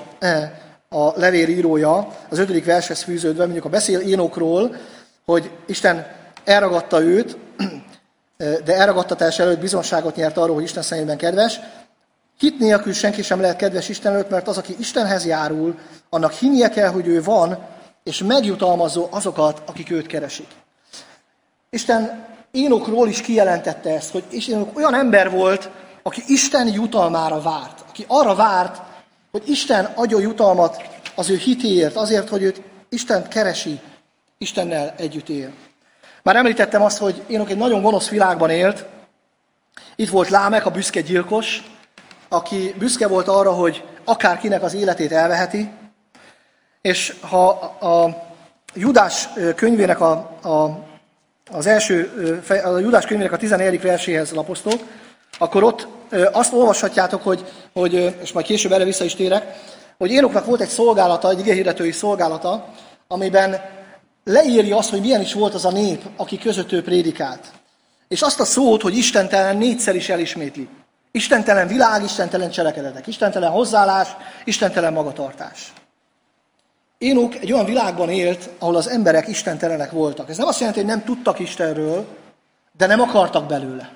a levél írója, az ötödik vershez fűződve, mondjuk a beszél Énokról, hogy Isten elragadta őt, de elragadtatás előtt bizonságot nyert arról, hogy Isten szemében kedves. Hit nélkül senki sem lehet kedves Isten előtt, mert az, aki Istenhez járul, annak hinnie kell, hogy ő van, és megjutalmazó azokat, akik őt keresik. Isten Énokról is kijelentette ezt, hogy Isten olyan ember volt, aki Isten jutalmára várt, aki arra várt, hogy Isten adja jutalmat az ő hitéért, azért, hogy őt Isten keresi, Istennel együtt él. Már említettem azt, hogy Énok egy nagyon gonosz világban élt. Itt volt Lámek, a büszke gyilkos, aki büszke volt arra, hogy akárkinek az életét elveheti, és ha a Judás könyvének a, a, az első, a Judás könyvének a 14. verséhez lapoztok, akkor ott azt olvashatjátok, hogy, hogy, és majd később erre vissza is térek, hogy Énoknak volt egy szolgálata, egy igehirdetői szolgálata, amiben leírja azt, hogy milyen is volt az a nép, aki között ő prédikált. És azt a szót, hogy istentelen négyszer is elismétli. Istentelen világ, istentelen cselekedetek, istentelen hozzáállás, istentelen magatartás. Énok egy olyan világban élt, ahol az emberek istentelenek voltak. Ez nem azt jelenti, hogy nem tudtak Istenről, de nem akartak belőle.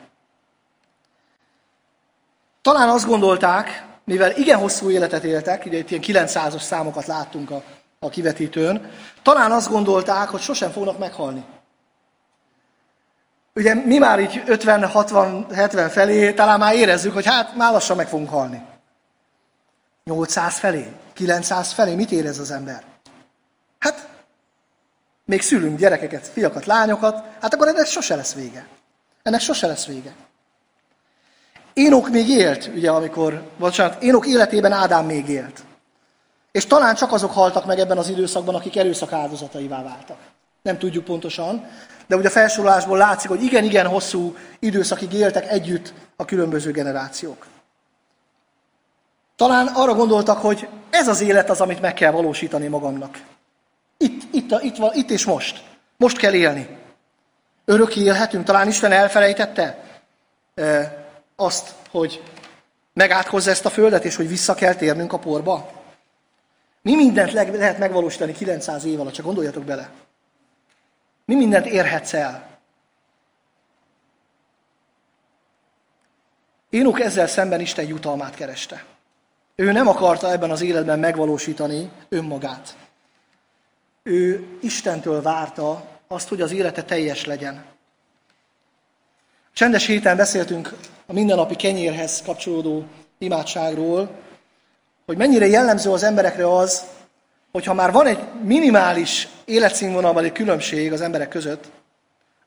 Talán azt gondolták, mivel igen hosszú életet éltek, ugye itt ilyen 900-as számokat láttunk a, a kivetítőn, talán azt gondolták, hogy sosem fognak meghalni. Ugye mi már így 50, 60, 70 felé talán már érezzük, hogy hát már lassan meg fogunk halni. 800 felé, 900 felé, mit érez az ember? Hát, még szülünk gyerekeket, fiakat, lányokat, hát akkor ennek sose lesz vége. Ennek sose lesz vége. Énok még élt, ugye, amikor, bocsánat, Énok életében Ádám még élt. És talán csak azok haltak meg ebben az időszakban, akik erőszak áldozataivá váltak. Nem tudjuk pontosan, de ugye a felsorolásból látszik, hogy igen-igen hosszú időszakig éltek együtt a különböző generációk. Talán arra gondoltak, hogy ez az élet az, amit meg kell valósítani magamnak. Itt, itt, itt, van, itt és most. Most kell élni. Örökké élhetünk. Talán Isten elfelejtette azt, hogy megáthozza ezt a földet, és hogy vissza kell térnünk a porba? Mi mindent lehet megvalósítani 900 év alatt, csak gondoljatok bele. Mi mindent érhetsz el? Énok ezzel szemben Isten jutalmát kereste. Ő nem akarta ebben az életben megvalósítani önmagát. Ő Istentől várta azt, hogy az élete teljes legyen. Csendes héten beszéltünk a mindennapi kenyérhez kapcsolódó imádságról, hogy mennyire jellemző az emberekre az, hogyha már van egy minimális életszínvonalbeli különbség az emberek között,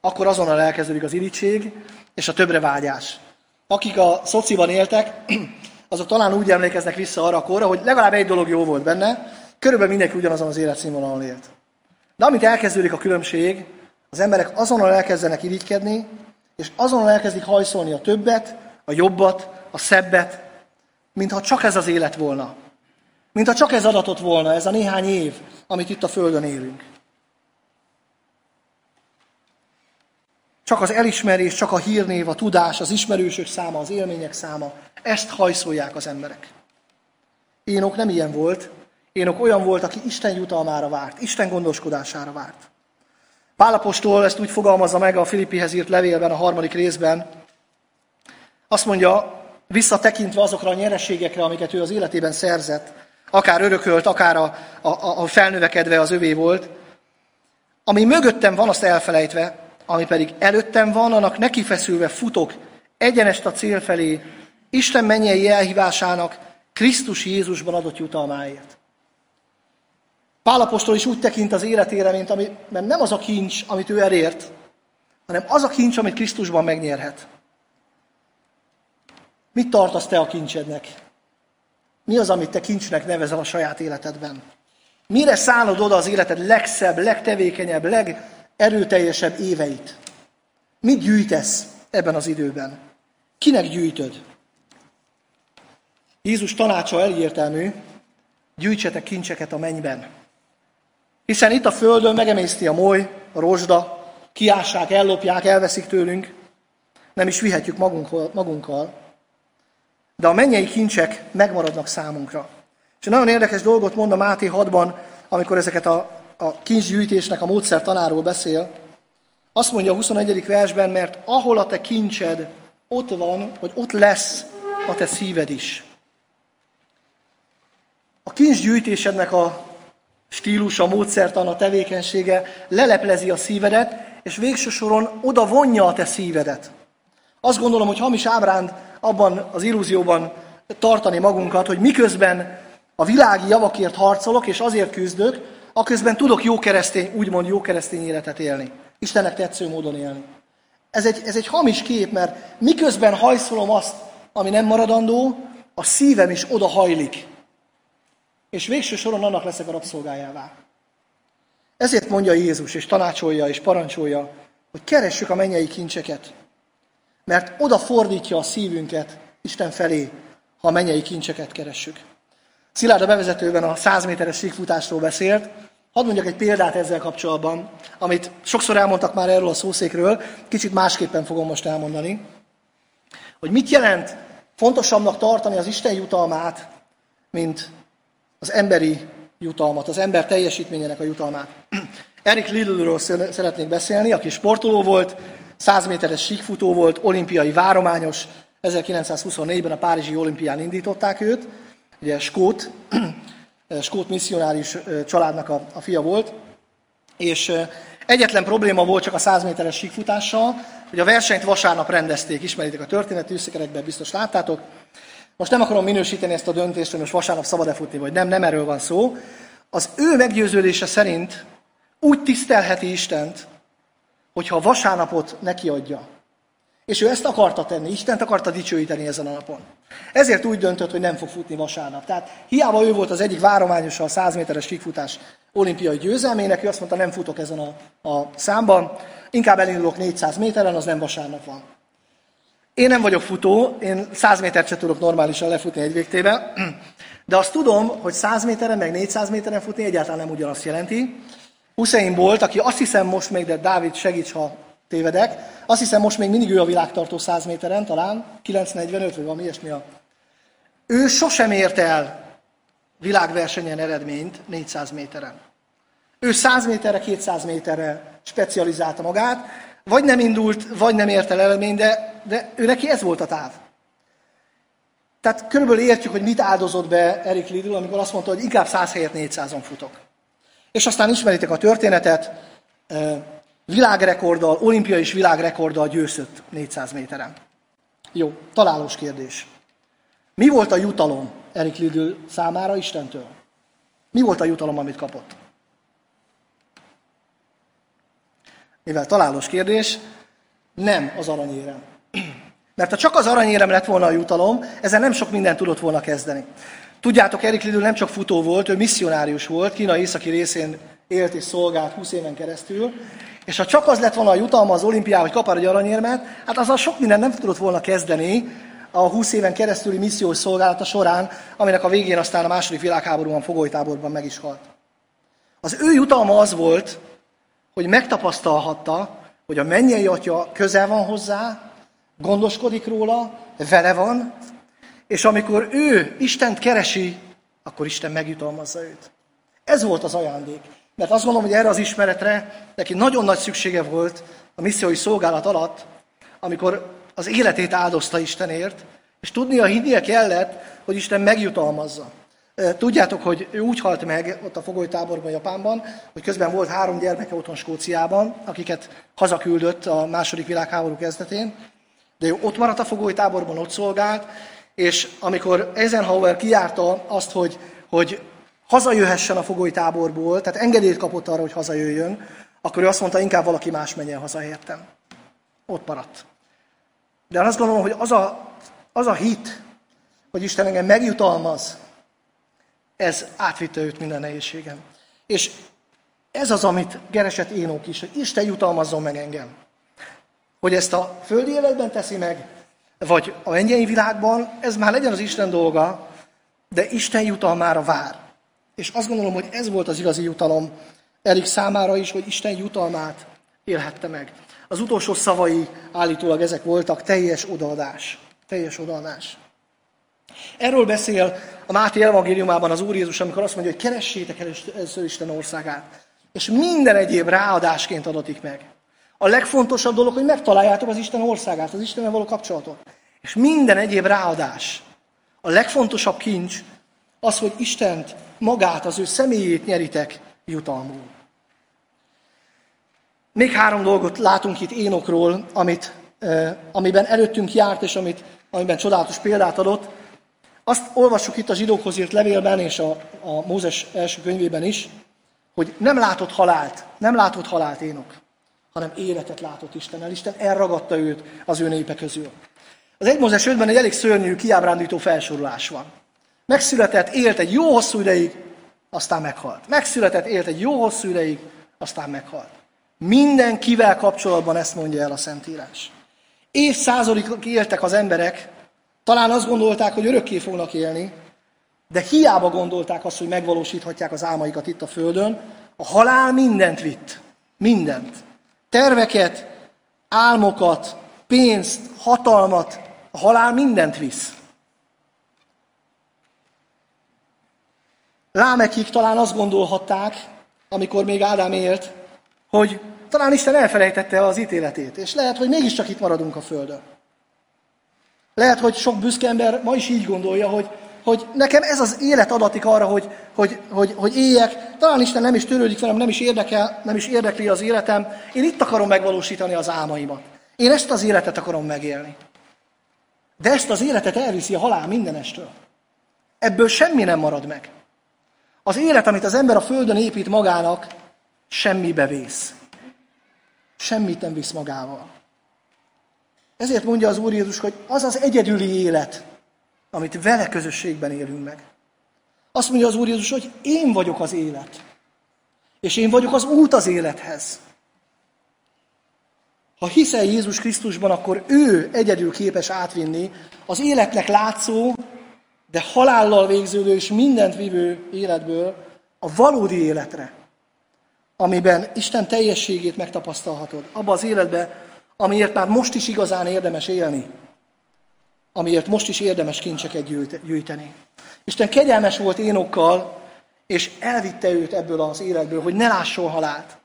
akkor azonnal elkezdődik az irítség és a többre vágyás. Akik a szociban éltek, azok talán úgy emlékeznek vissza arra a korra, hogy legalább egy dolog jó volt benne, körülbelül mindenki ugyanazon az életszínvonalon élt. De amit elkezdődik a különbség, az emberek azonnal elkezdenek irigykedni, és azonnal elkezdik hajszolni a többet, a jobbat, a szebbet, mintha csak ez az élet volna. Mintha csak ez adatot volna, ez a néhány év, amit itt a Földön élünk. Csak az elismerés, csak a hírnév, a tudás, az ismerősök száma, az élmények száma, ezt hajszolják az emberek. Énok nem ilyen volt, Énok olyan volt, aki Isten jutalmára várt, Isten gondoskodására várt. Pálapostól ezt úgy fogalmazza meg a Filippihez írt levélben, a harmadik részben. Azt mondja, visszatekintve azokra a nyereségekre, amiket ő az életében szerzett, akár örökölt, akár a, a, a felnövekedve az övé volt, ami mögöttem van, azt elfelejtve, ami pedig előttem van, annak nekifeszülve futok egyenest a cél felé, Isten mennyei elhívásának Krisztus Jézusban adott jutalmáért. Pálapostól is úgy tekint az életére, mint ami, mert nem az a kincs, amit ő elért, hanem az a kincs, amit Krisztusban megnyerhet. Mit tartasz te a kincsednek? Mi az, amit te kincsnek nevezel a saját életedben? Mire szállod oda az életed legszebb, legtevékenyebb, legerőteljesebb éveit? Mit gyűjtesz ebben az időben? Kinek gyűjtöd? Jézus tanácsa egyértelmű, gyűjtsetek kincseket a mennyben. Hiszen itt a földön megemészti a moly, a rozsda, kiássák, ellopják, elveszik tőlünk, nem is vihetjük magunkkal, de a mennyei kincsek megmaradnak számunkra. És nagyon érdekes dolgot mond a Máté 6-ban, amikor ezeket a, a kincsgyűjtésnek a módszer tanáról beszél. Azt mondja a 21. versben, mert ahol a te kincsed, ott van, hogy ott lesz a te szíved is. A kincsgyűjtésednek a stílusa, módszertan, a tevékenysége leleplezi a szívedet, és végső soron oda vonja a te szívedet. Azt gondolom, hogy hamis ábránd abban az illúzióban tartani magunkat, hogy miközben a világi javakért harcolok, és azért küzdök, aközben tudok jó keresztény, úgymond jó keresztény életet élni. Istennek tetsző módon élni. Ez egy, ez egy hamis kép, mert miközben hajszolom azt, ami nem maradandó, a szívem is oda hajlik és végső soron annak leszek a rabszolgájává. Ezért mondja Jézus, és tanácsolja, és parancsolja, hogy keressük a mennyei kincseket, mert oda fordítja a szívünket Isten felé, ha a mennyei kincseket keressük. Szilárd a bevezetőben a 100 méteres síkfutásról beszélt. Hadd mondjak egy példát ezzel kapcsolatban, amit sokszor elmondtak már erről a szószékről, kicsit másképpen fogom most elmondani. Hogy mit jelent fontosabbnak tartani az Isten jutalmát, mint az emberi jutalmat, az ember teljesítményének a jutalmát. Erik Lidlről szeretnék beszélni, aki sportoló volt, 100 méteres síkfutó volt, olimpiai várományos, 1924-ben a Párizsi olimpián indították őt, ugye skót, skót misszionáris családnak a, a fia volt, és egyetlen probléma volt csak a 100 méteres síkfutással, hogy a versenyt vasárnap rendezték, ismeritek a történet, összekerekben biztos láttátok, most nem akarom minősíteni ezt a döntést, hogy most vasárnap szabad-e futni, vagy nem, nem erről van szó. Az ő meggyőződése szerint úgy tisztelheti Istent, hogyha a vasárnapot neki adja. És ő ezt akarta tenni, Istent akarta dicsőíteni ezen a napon. Ezért úgy döntött, hogy nem fog futni vasárnap. Tehát hiába ő volt az egyik várományosa a 100 méteres síkfutás olimpiai győzelmének, ő azt mondta, nem futok ezen a, a számban, inkább elindulok 400 méteren, az nem vasárnap van. Én nem vagyok futó, én 100 métert se tudok normálisan lefutni egy végtébe, de azt tudom, hogy 100 méteren, meg 400 méteren futni egyáltalán nem ugyanazt jelenti. Hussein Bolt, aki azt hiszem most még, de Dávid segíts, ha tévedek, azt hiszem most még mindig ő a világtartó 100 méteren, talán 945 vagy valami ilyesmi a... Ő sosem ért el világversenyen eredményt 400 méteren. Ő 100 méterre, 200 méterre specializálta magát, vagy nem indult, vagy nem ért el eredmény, de, de ő neki ez volt a táv. Tehát körülbelül értjük, hogy mit áldozott be Erik Lidl, amikor azt mondta, hogy inkább 100 helyett 400-on futok. És aztán ismeritek a történetet, világrekorddal, olimpiai és világrekorddal győzött 400 méteren. Jó, találós kérdés. Mi volt a jutalom Erik Lidl számára Istentől? Mi volt a jutalom, amit kapott? mivel találós kérdés, nem az aranyérem. Mert ha csak az aranyérem lett volna a jutalom, ezzel nem sok mindent tudott volna kezdeni. Tudjátok, Erik Lidl nem csak futó volt, ő misszionárius volt, Kína északi részén élt és szolgált 20 éven keresztül, és ha csak az lett volna a jutalma az olimpiá, hogy kapar egy aranyérmet, hát azzal sok minden nem tudott volna kezdeni a 20 éven keresztüli missziós szolgálata során, aminek a végén aztán a második világháborúban fogolytáborban meg is halt. Az ő jutalma az volt, hogy megtapasztalhatta, hogy a mennyei atya közel van hozzá, gondoskodik róla, vele van, és amikor ő Istent keresi, akkor Isten megjutalmazza őt. Ez volt az ajándék. Mert azt gondolom, hogy erre az ismeretre neki nagyon nagy szüksége volt a missziói szolgálat alatt, amikor az életét áldozta Istenért, és tudnia, hinnie kellett, hogy Isten megjutalmazza. Tudjátok, hogy ő úgy halt meg ott a fogolytáborban Japánban, hogy közben volt három gyermeke otthon Skóciában, akiket hazaküldött a második világháború kezdetén, de ő ott maradt a fogolytáborban, ott szolgált, és amikor Eisenhower kiárta azt, hogy, hogy hazajöhessen a fogolytáborból, tehát engedélyt kapott arra, hogy hazajöjjön, akkor ő azt mondta, inkább valaki más menjen haza értem. Ott maradt. De azt gondolom, hogy az a, az a hit, hogy Isten engem megjutalmaz, ez átvitte őt minden nehézségem. És ez az, amit keresett Énok is, hogy Isten jutalmazzon meg engem. Hogy ezt a földi életben teszi meg, vagy a mennyei világban, ez már legyen az Isten dolga, de Isten jutalmára vár. És azt gondolom, hogy ez volt az igazi jutalom Erik számára is, hogy Isten jutalmát élhette meg. Az utolsó szavai állítólag ezek voltak, teljes odaadás. Teljes odaadás. Erről beszél a Máté evangéliumában az Úr Jézus, amikor azt mondja, hogy keressétek először Isten országát. És minden egyéb ráadásként adatik meg. A legfontosabb dolog, hogy megtaláljátok az Isten országát, az Istennel való kapcsolatot. És minden egyéb ráadás. A legfontosabb kincs az, hogy Istent, magát, az ő személyét nyeritek jutalmul. Még három dolgot látunk itt Énokról, amit, amiben előttünk járt, és amit, amiben csodálatos példát adott. Azt olvassuk itt a zsidókhoz írt levélben és a, a Mózes első könyvében is, hogy nem látott halált, nem látott halált Énok, hanem életet látott Istennel. Isten elragadta őt az ő népe közül. Az 1 Mózes 5-ben egy elég szörnyű, kiábrándító felsorolás van. Megszületett, élt egy jó hosszú ideig, aztán meghalt. Megszületett, élt egy jó hosszú ideig, aztán meghalt. Mindenkivel kapcsolatban ezt mondja el a Szentírás. Évszázadokig éltek az emberek, talán azt gondolták, hogy örökké fognak élni, de hiába gondolták azt, hogy megvalósíthatják az álmaikat itt a Földön, a halál mindent vitt. Mindent. Terveket, álmokat, pénzt, hatalmat, a halál mindent visz. Lámekig talán azt gondolhatták, amikor még Ádám élt, hogy talán Isten elfelejtette az ítéletét, és lehet, hogy mégiscsak itt maradunk a Földön. Lehet, hogy sok büszke ember ma is így gondolja, hogy, hogy nekem ez az élet adatik arra, hogy, hogy, hogy, hogy éljek, talán Isten nem is törődik velem, nem is érdekel, nem is érdekli az életem, én itt akarom megvalósítani az álmaimat. Én ezt az életet akarom megélni. De ezt az életet elviszi a halál mindenestől. Ebből semmi nem marad meg. Az élet, amit az ember a Földön épít magának, semmibe vész. Semmit nem visz magával. Ezért mondja az Úr Jézus, hogy az az egyedüli élet, amit vele közösségben élünk meg. Azt mondja az Úr Jézus, hogy én vagyok az élet. És én vagyok az út az élethez. Ha hiszel Jézus Krisztusban, akkor ő egyedül képes átvinni az életnek látszó, de halállal végződő és mindent vívő életből a valódi életre, amiben Isten teljességét megtapasztalhatod. Abba az életbe, amiért már most is igazán érdemes élni. Amiért most is érdemes kincseket gyűjteni. Isten kegyelmes volt Énokkal, és elvitte őt ebből az életből, hogy ne lásson halált.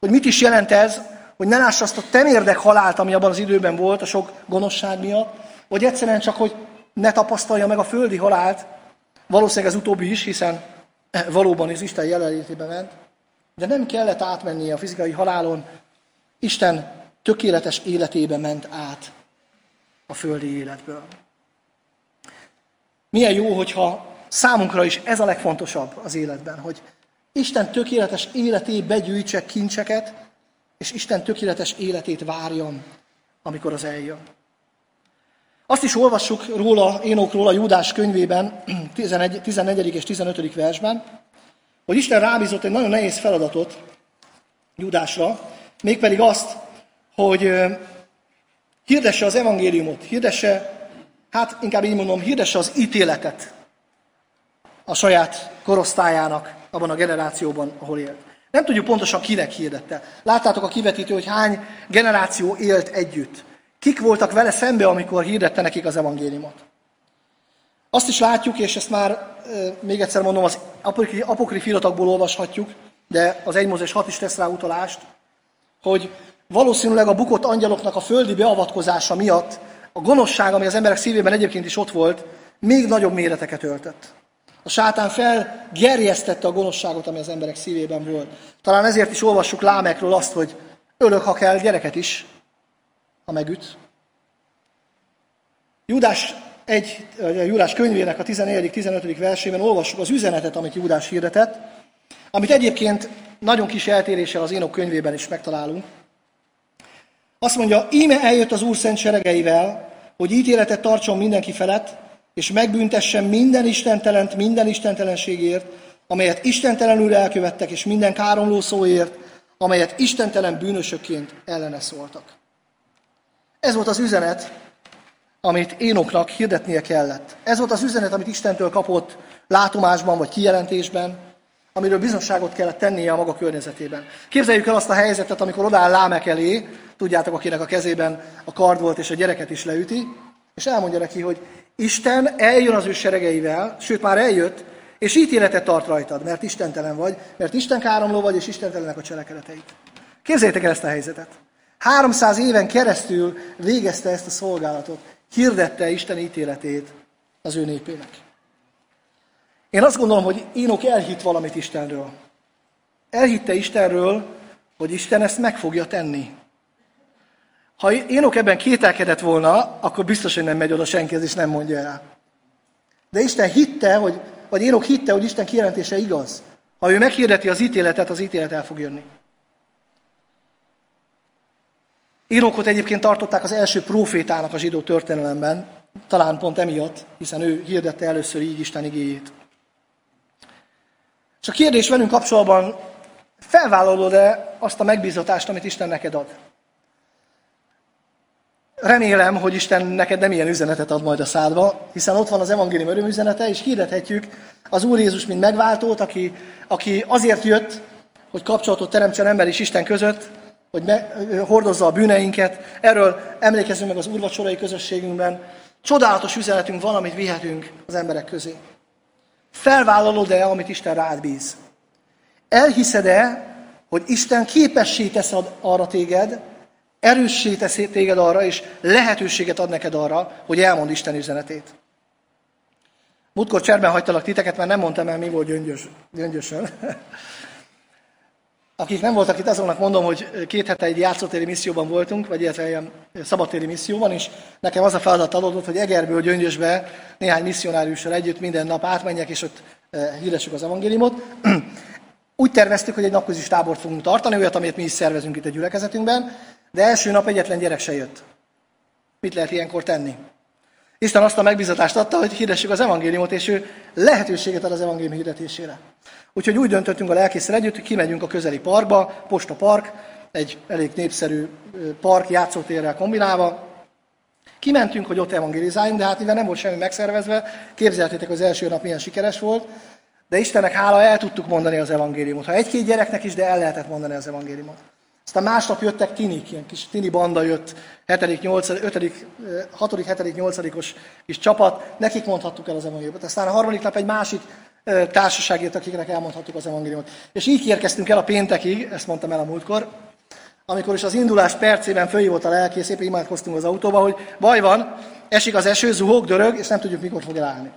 Hogy mit is jelent ez, hogy ne lássa azt a temérdek halált, ami abban az időben volt, a sok gonoszság miatt, vagy egyszerűen csak, hogy ne tapasztalja meg a földi halált, valószínűleg ez utóbbi is, hiszen valóban az Isten jelenlétében ment, de nem kellett átmennie a fizikai halálon, Isten tökéletes életébe ment át a földi életből. Milyen jó, hogyha számunkra is ez a legfontosabb az életben, hogy Isten tökéletes életébe gyűjtsek kincseket, és Isten tökéletes életét várjam, amikor az eljön. Azt is olvassuk róla, Énokról a Júdás könyvében, 11, 14. és 15. versben, hogy Isten rábízott egy nagyon nehéz feladatot Júdásra, mégpedig azt, hogy hirdesse az evangéliumot, hirdesse, hát inkább így mondom, hirdesse az ítéletet a saját korosztályának abban a generációban, ahol élt. Nem tudjuk pontosan kinek hirdette. Láttátok a kivetítő, hogy hány generáció élt együtt. Kik voltak vele szembe, amikor hirdette nekik az evangéliumot. Azt is látjuk, és ezt már még egyszer mondom, az apokrif iratokból olvashatjuk, de az 1 Mózes 6 is tesz rá utalást, hogy valószínűleg a bukott angyaloknak a földi beavatkozása miatt a gonoszság, ami az emberek szívében egyébként is ott volt, még nagyobb méreteket öltött. A sátán felgerjesztette a gonoszságot, ami az emberek szívében volt. Talán ezért is olvassuk Lámekről azt, hogy ölök, ha kell, gyereket is, ha megüt. Júdás, egy, Júdás könyvének a 14.-15. versében olvassuk az üzenetet, amit Júdás hirdetett, amit egyébként nagyon kis eltéréssel az Énok könyvében is megtalálunk. Azt mondja, íme eljött az Úr szent seregeivel, hogy ítéletet tartson mindenki felett, és megbüntessen minden istentelent minden istentelenségért, amelyet istentelenül elkövettek, és minden káromló szóért, amelyet istentelen bűnösökként ellene szóltak. Ez volt az üzenet, amit Énoknak hirdetnie kellett. Ez volt az üzenet, amit Istentől kapott látomásban vagy kijelentésben, amiről bizonságot kellett tennie a maga környezetében. Képzeljük el azt a helyzetet, amikor odáll Lámek elé, tudjátok, akinek a kezében a kard volt, és a gyereket is leüti, és elmondja neki, hogy Isten eljön az ő seregeivel, sőt már eljött, és ítéletet tart rajtad, mert istentelen vagy, mert Isten káromló vagy, és istentelenek a cselekedeteit. Képzeljétek el ezt a helyzetet. 300 éven keresztül végezte ezt a szolgálatot, hirdette Isten ítéletét az ő népének. Én azt gondolom, hogy Énok elhitt valamit Istenről. Elhitte Istenről, hogy Isten ezt meg fogja tenni. Ha Énok ebben kételkedett volna, akkor biztos, hogy nem megy oda senkihez, és nem mondja el. De Isten hitte, hogy, vagy Énok hitte, hogy Isten kijelentése igaz. Ha ő meghirdeti az ítéletet, az ítélet el fog jönni. Énokot egyébként tartották az első profétának a zsidó történelemben, talán pont emiatt, hiszen ő hirdette először így Isten igéjét. És a kérdés velünk kapcsolatban, felvállalod-e azt a megbízatást, amit Isten neked ad? Remélem, hogy Isten neked nem ilyen üzenetet ad majd a szádba, hiszen ott van az evangélium örömüzenete, és hirdethetjük az Úr Jézus, mint megváltót, aki, aki azért jött, hogy kapcsolatot teremtsen ember és Isten között, hogy me, hordozza a bűneinket. Erről emlékezünk meg az úrvacsorai közösségünkben. Csodálatos üzenetünk van, amit vihetünk az emberek közé. Felvállalod-e, amit Isten rád bíz? Elhiszed-e, hogy Isten képessé tesz arra téged, erőssé tesz téged arra, és lehetőséget ad neked arra, hogy elmond Isten üzenetét. Múltkor cserben hagytalak titeket, mert nem mondtam el, mi volt gyöngyös, gyöngyösön. Akik nem voltak itt, azonnak mondom, hogy két hete egy játszótéri misszióban voltunk, vagy illetve ilyen szabadtéri misszióban, és nekem az a feladat adódott, hogy Egerből Gyöngyösbe néhány misszionáriussal együtt minden nap átmenjek, és ott eh, hirdessük az evangéliumot. Úgy terveztük, hogy egy napközis tábort fogunk tartani, olyat, amit mi is szervezünk itt a gyülekezetünkben, de első nap egyetlen gyerek se jött. Mit lehet ilyenkor tenni? Isten azt a megbizatást adta, hogy hirdessük az evangéliumot, és ő lehetőséget ad az evangélium hirdetésére. Úgyhogy úgy döntöttünk a lelkészre együtt, hogy kimegyünk a közeli parkba, Posta Park, egy elég népszerű park játszótérrel kombinálva. Kimentünk, hogy ott evangelizáljunk, de hát mivel nem volt semmi megszervezve, képzeltétek az első nap milyen sikeres volt, de Istennek hála el tudtuk mondani az evangéliumot. Ha egy-két gyereknek is, de el lehetett mondani az evangéliumot. Aztán másnap jöttek tinik, ilyen kis tini banda jött, 7., 8., 5., 6., 7., 8. kis csapat, nekik mondhattuk el az evangéliumot. Aztán a harmadik nap egy másik társaság jött, akiknek elmondhattuk az evangéliumot. És így érkeztünk el a péntekig, ezt mondtam el a múltkor, amikor is az indulás percében fölhívott a lelkész, éppen imádkoztunk az autóba, hogy baj van, esik az eső, zuhog, dörög, és nem tudjuk, mikor fog elállni.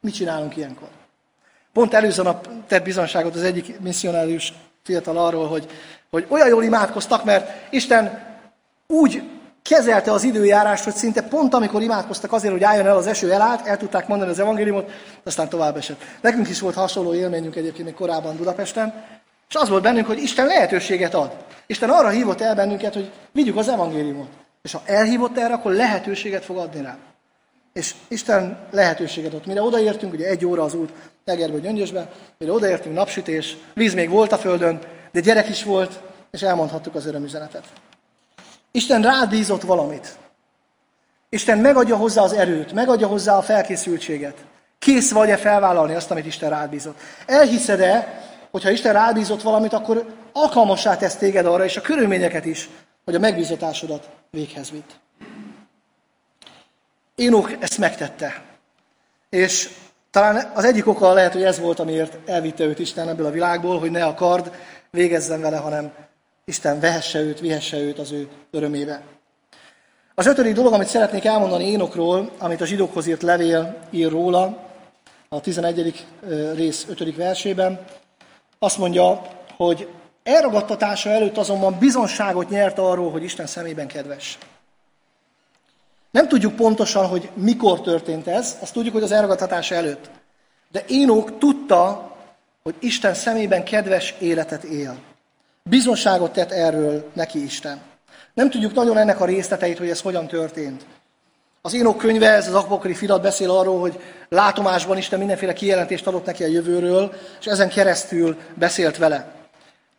Mit csinálunk ilyenkor? Pont előző nap tett bizonságot az egyik misszionárius fiatal arról, hogy hogy olyan jól imádkoztak, mert Isten úgy kezelte az időjárást, hogy szinte pont amikor imádkoztak azért, hogy álljon el az eső elállt, el tudták mondani az evangéliumot, aztán tovább esett. Nekünk is volt hasonló élményünk egyébként még korábban Budapesten, És az volt bennünk, hogy Isten lehetőséget ad. Isten arra hívott el bennünket, hogy vigyük az evangéliumot. És ha elhívott erre, akkor lehetőséget fog adni rá. És Isten lehetőséget adott. Mire odaértünk, ugye egy óra az út Egerből Gyöngyösbe, mire odaértünk napsütés, víz még volt a földön, de gyerek is volt, és elmondhattuk az örömüzenetet. Isten rád bízott valamit. Isten megadja hozzá az erőt, megadja hozzá a felkészültséget. Kész vagy-e felvállalni azt, amit Isten rád bízott? Elhiszed-e, hogyha Isten rád bízott valamit, akkor alkalmassá tesz téged arra, és a körülményeket is, hogy a megbízatásodat véghez vitt. Énok ezt megtette. És talán az egyik oka lehet, hogy ez volt, amiért elvitte őt Isten ebből a világból, hogy ne akard, végezzen vele, hanem Isten vehesse őt, vihesse őt az ő örömébe. Az ötödik dolog, amit szeretnék elmondani Énokról, amit a zsidókhoz írt levél ír róla, a 11. rész 5. versében, azt mondja, hogy elragadtatása előtt azonban bizonságot nyert arról, hogy Isten szemében kedves. Nem tudjuk pontosan, hogy mikor történt ez, azt tudjuk, hogy az elragadtatása előtt. De Énok tudta, hogy Isten szemében kedves életet él. Bizonságot tett erről neki Isten. Nem tudjuk nagyon ennek a részleteit, hogy ez hogyan történt. Az Énok könyve, ez az apokri filat beszél arról, hogy látomásban Isten mindenféle kijelentést adott neki a jövőről, és ezen keresztül beszélt vele.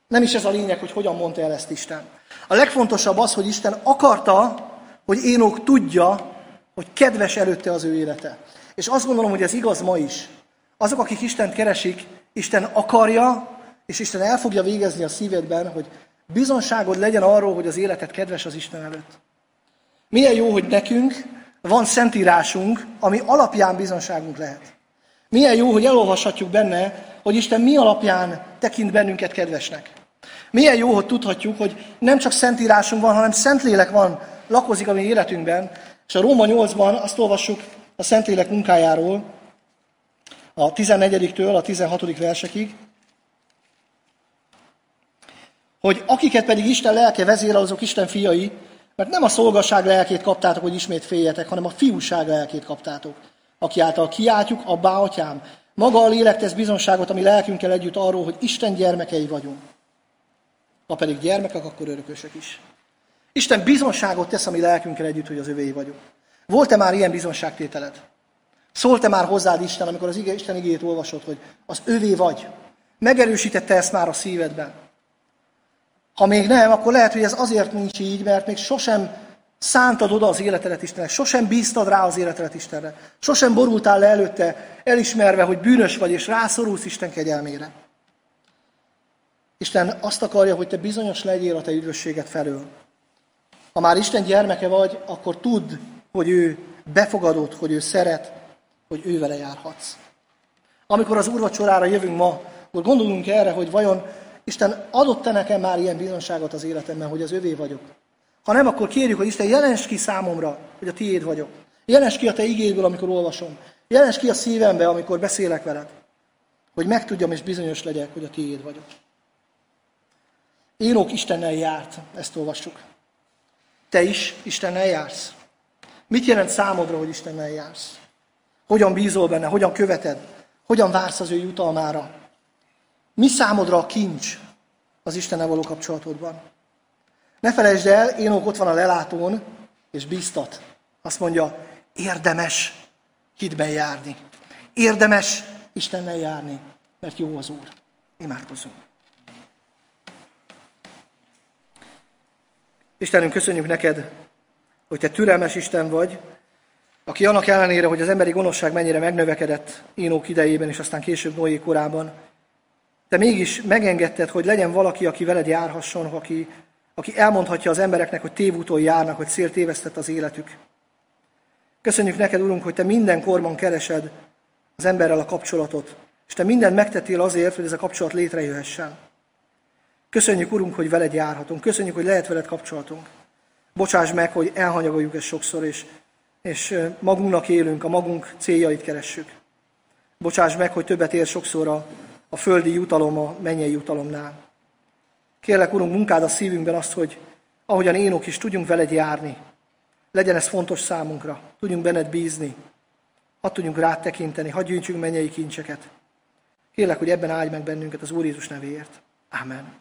Nem is ez a lényeg, hogy hogyan mondta el ezt Isten. A legfontosabb az, hogy Isten akarta, hogy Énok tudja, hogy kedves előtte az ő élete. És azt gondolom, hogy ez igaz ma is. Azok, akik Istent keresik, Isten akarja, és Isten el fogja végezni a szívedben, hogy bizonságod legyen arról, hogy az életed kedves az Isten előtt. Milyen jó, hogy nekünk van szentírásunk, ami alapján bizonságunk lehet. Milyen jó, hogy elolvashatjuk benne, hogy Isten mi alapján tekint bennünket kedvesnek. Milyen jó, hogy tudhatjuk, hogy nem csak szentírásunk van, hanem Szentlélek van, lakozik a mi életünkben. És a Róma 8-ban azt olvassuk a Szentlélek munkájáról, a 14-től a 16. versekig, hogy akiket pedig Isten lelke vezérel, azok Isten fiai, mert nem a szolgasság lelkét kaptátok, hogy ismét féljetek, hanem a fiúság lelkét kaptátok, aki által kiáltjuk, abbá, atyám. Maga a lélek tesz bizonságot, ami lelkünkkel együtt arról, hogy Isten gyermekei vagyunk. Ha pedig gyermekek, akkor örökösök is. Isten bizonságot tesz a mi lelkünkkel együtt, hogy az övéi vagyunk. Volt-e már ilyen bizonságtételed? Szólt-e már hozzád Isten, amikor az Isten igét olvasott, hogy az övé vagy? Megerősítette ezt már a szívedben? Ha még nem, akkor lehet, hogy ez azért nincs így, mert még sosem szántad oda az életedet Istennek, sosem bíztad rá az életedet Istenre, sosem borultál le előtte, elismerve, hogy bűnös vagy, és rászorulsz Isten kegyelmére. Isten azt akarja, hogy te bizonyos legyél a te üdvösséget felől. Ha már Isten gyermeke vagy, akkor tudd, hogy ő befogadott, hogy ő szeret, hogy ő vele járhatsz. Amikor az úrvacsorára jövünk ma, akkor gondolunk erre, hogy vajon Isten adott-e nekem már ilyen bizonságot az életemben, hogy az övé vagyok? Ha nem, akkor kérjük, hogy Isten jelens ki számomra, hogy a tiéd vagyok. Jelens ki a te igédből, amikor olvasom. Jelens ki a szívembe, amikor beszélek veled. Hogy megtudjam és bizonyos legyek, hogy a tiéd vagyok. Énok Istennel járt, ezt olvassuk. Te is Istennel jársz. Mit jelent számodra, hogy Istennel jársz? Hogyan bízol benne, hogyan követed, hogyan vársz az ő jutalmára? Mi számodra a kincs az Istennel való kapcsolatodban? Ne felejtsd el, Énok ott van a lelátón, és bíztat. Azt mondja, érdemes hitben járni. Érdemes Istennel járni, mert jó az Úr. Imádkozzunk. Istenünk, köszönjük neked, hogy te türelmes Isten vagy, aki annak ellenére, hogy az emberi gonoszság mennyire megnövekedett Énók idejében, és aztán később Noé korában, te mégis megengedted, hogy legyen valaki, aki veled járhasson, aki, aki elmondhatja az embereknek, hogy tévúton járnak, hogy szél tévesztett az életük. Köszönjük neked, Urunk, hogy te minden korban keresed az emberrel a kapcsolatot, és te mindent megtettél azért, hogy ez a kapcsolat létrejöhessen. Köszönjük, Urunk, hogy veled járhatunk. Köszönjük, hogy lehet veled kapcsolatunk. Bocsáss meg, hogy elhanyagoljuk ezt sokszor, és, és magunknak élünk, a magunk céljait keressük. Bocsáss meg, hogy többet ér sokszor a, a földi jutalom a mennyei jutalomnál. Kérlek, Urunk, munkád a szívünkben azt, hogy ahogyan énok is tudjunk veled járni. Legyen ez fontos számunkra. Tudjunk benned bízni. Hadd tudjunk rád tekinteni, hadd gyűjtsünk mennyei kincseket. Kérlek, hogy ebben áldj meg bennünket az Úr Jézus nevéért. Amen.